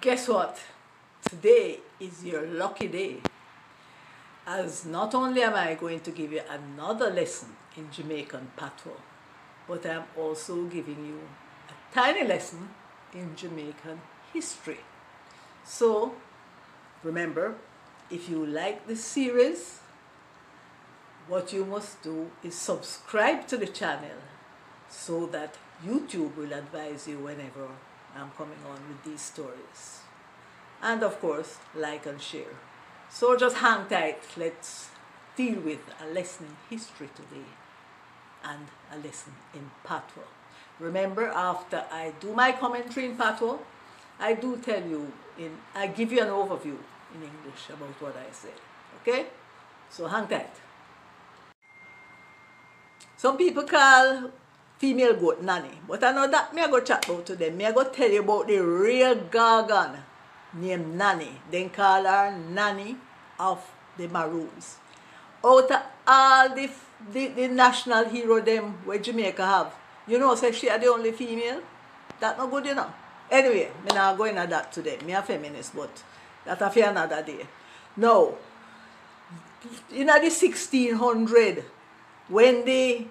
Guess what? Today is your lucky day. As not only am I going to give you another lesson in Jamaican patois, but I'm also giving you a tiny lesson in Jamaican history. So, remember, if you like this series, what you must do is subscribe to the channel so that YouTube will advise you whenever I'm coming on with these stories. And of course, like and share. So just hang tight. Let's deal with a lesson in history today and a lesson in patois. Remember, after I do my commentary in patois, I do tell you, in, I give you an overview in English about what I said. Okay? So hang tight. Some people call female goat nanny, but I know that me I go chat about to them. Me I go tell you about the real gargan named Nanny. Then call her Nanny of the Maroons. Out of all the, the, the national hero them where Jamaica have, you know, say she are the only female. That not good, you know. Anyway, me not going at that today. Me a feminist, but that a for another day. Now, in the 1600, when the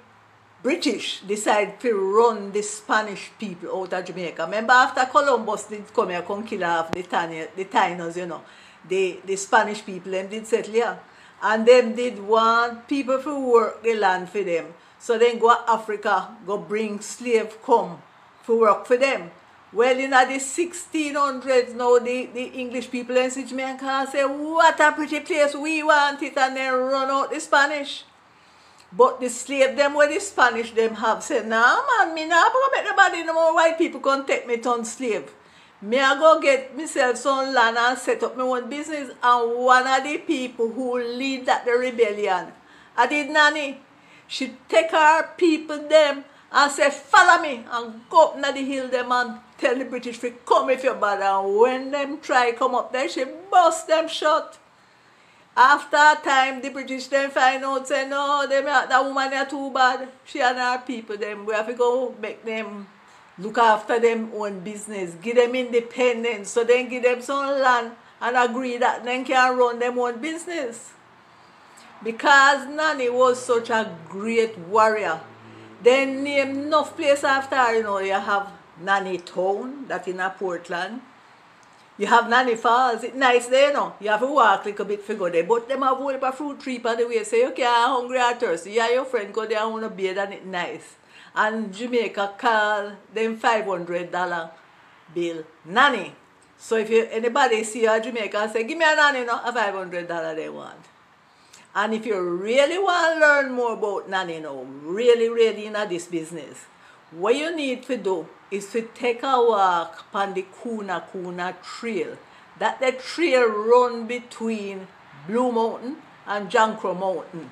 British decide to run the Spanish people out of Jamaica. Remember after Columbus did come here come kill the, the Taínos, you know, the, the Spanish people, them did settle here. And them did want people to work the land for them. So then go to Africa, go bring slave come to work for them. Well, in the 1600s now, the, the English people in Jamaica say, what a pretty place, we want it, and then run out the Spanish. But the slave them where the Spanish them have said, nah man, me nah go make nobody no more white people can take me to slave. Me I go get myself some land and set up my own business and one of the people who lead that the rebellion, I did nanny. She take her people them and say, follow me and go up na the hill them and tell the British to come if you're bad and when them try come up there, she bust them shut. After time, the British then find out, say, no, them, uh, that woman are too bad. She and her people, them, we have to go make them look after them own business, give them independence, so then give them some land and agree that then can run them own business. Because Nanny was such a great warrior, they name enough place after you know, you have Nanny Town, that in a Portland, you have Nanny Falls, it's nice there, you know. You have to walk like a bit to go there. But them have whole a fruit tree by the way. Say, okay, I'm hungry or thirsty. Yeah, your friend go there and want to bathe and it's nice. And Jamaica call them $500 bill nanny. So if you, anybody see a Jamaica say, give me a nanny, no, a $500 they want. And if you really want to learn more about nanny now, really, really in this business, what you need to do is to take a walk on the Kuna Kuna Trail. That the trail run between Blue Mountain and John Crow Mountain.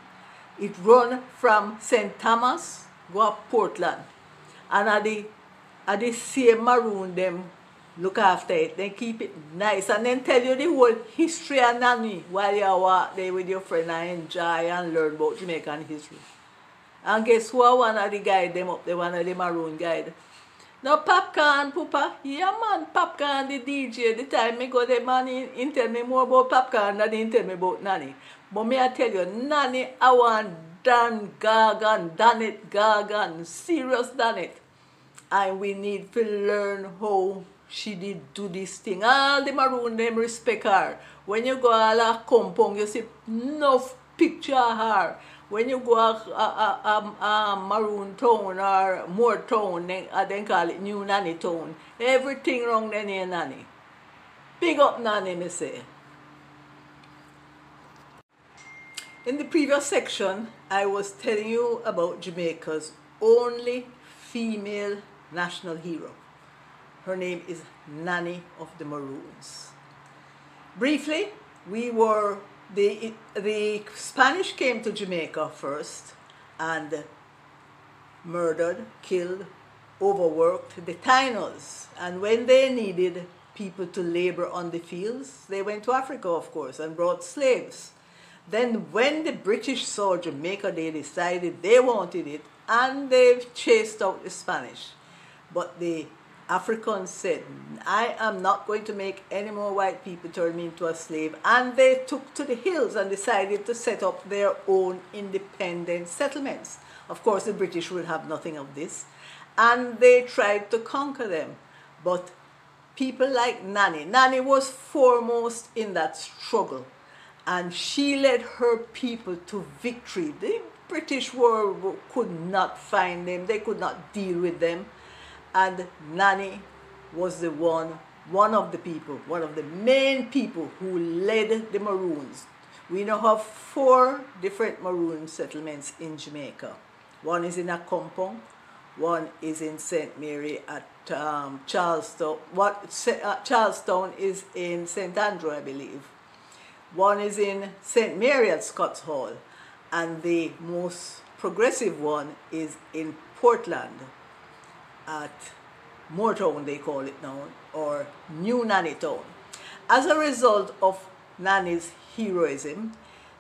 It run from St. Thomas, go up Portland. And at the, at the same maroon them look after it, then keep it nice, and then tell you the whole history and nanny while you walk there with your friend and enjoy and learn about Jamaican history. And guess who one of the guide them up there, one of the maroon guide. No popcorn, Papa. Yeah, man, popcorn, the DJ. The time me go there, man, he, he tell me more about popcorn than he tell me about Nanny. But me I tell you, Nanny, I want done gargan, done it gargan, serious done it. And we need to learn how she did do this thing. All the maroon them respect her. When you go all a compound, you see enough picture her when you go a, a, a, a Maroon tone or Moore Town, then, uh, then call it New Nanny Town. Everything wrong then here Nanny. Big up Nanny, me say. In the previous section, I was telling you about Jamaica's only female national hero. Her name is Nanny of the Maroons. Briefly, we were the, the Spanish came to Jamaica first and murdered, killed, overworked the Tainos. And when they needed people to labor on the fields, they went to Africa, of course, and brought slaves. Then when the British saw Jamaica, they decided they wanted it, and they chased out the Spanish. But the Africans said, I am not going to make any more white people turn me into a slave. And they took to the hills and decided to set up their own independent settlements. Of course, the British would have nothing of this. And they tried to conquer them. But people like Nanny, Nanny was foremost in that struggle. And she led her people to victory. The British were, could not find them, they could not deal with them and Nanny was the one, one of the people, one of the main people who led the Maroons. We now have four different Maroon settlements in Jamaica. One is in Accompong, one is in St. Mary at um. What uh, Charlestown is in St. Andrew, I believe. One is in St. Mary at Scotts Hall, and the most progressive one is in Portland at Moortown, they call it now, or New Nanny Town. As a result of Nanny's heroism,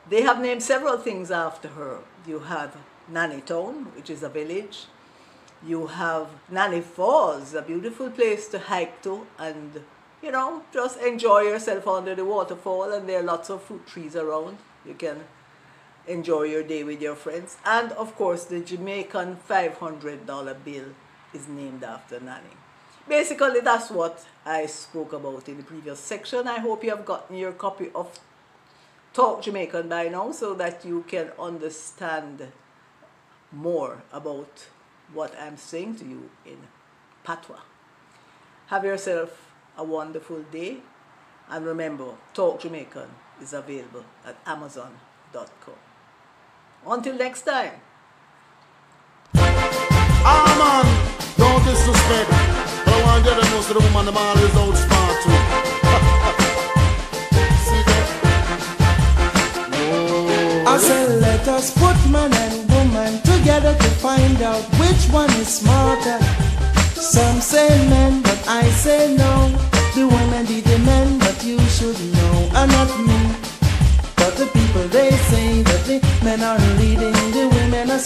they have named several things after her. You have Nanny Town, which is a village. You have Nanny Falls, a beautiful place to hike to and, you know, just enjoy yourself under the waterfall. And there are lots of fruit trees around. You can enjoy your day with your friends. And, of course, the Jamaican $500 bill is named after Nanny. Basically, that's what I spoke about in the previous section. I hope you have gotten your copy of Talk Jamaican by now so that you can understand more about what I'm saying to you in Patois. Have yourself a wonderful day and remember, Talk Jamaican is available at amazon.com. Until next time. to the woman, the man is out too. I said, let us put man and woman together to find out which one is smarter. Some say men, but I say no. The women be the men, but you should know, and not me. But the people they say that the men are leading, the women are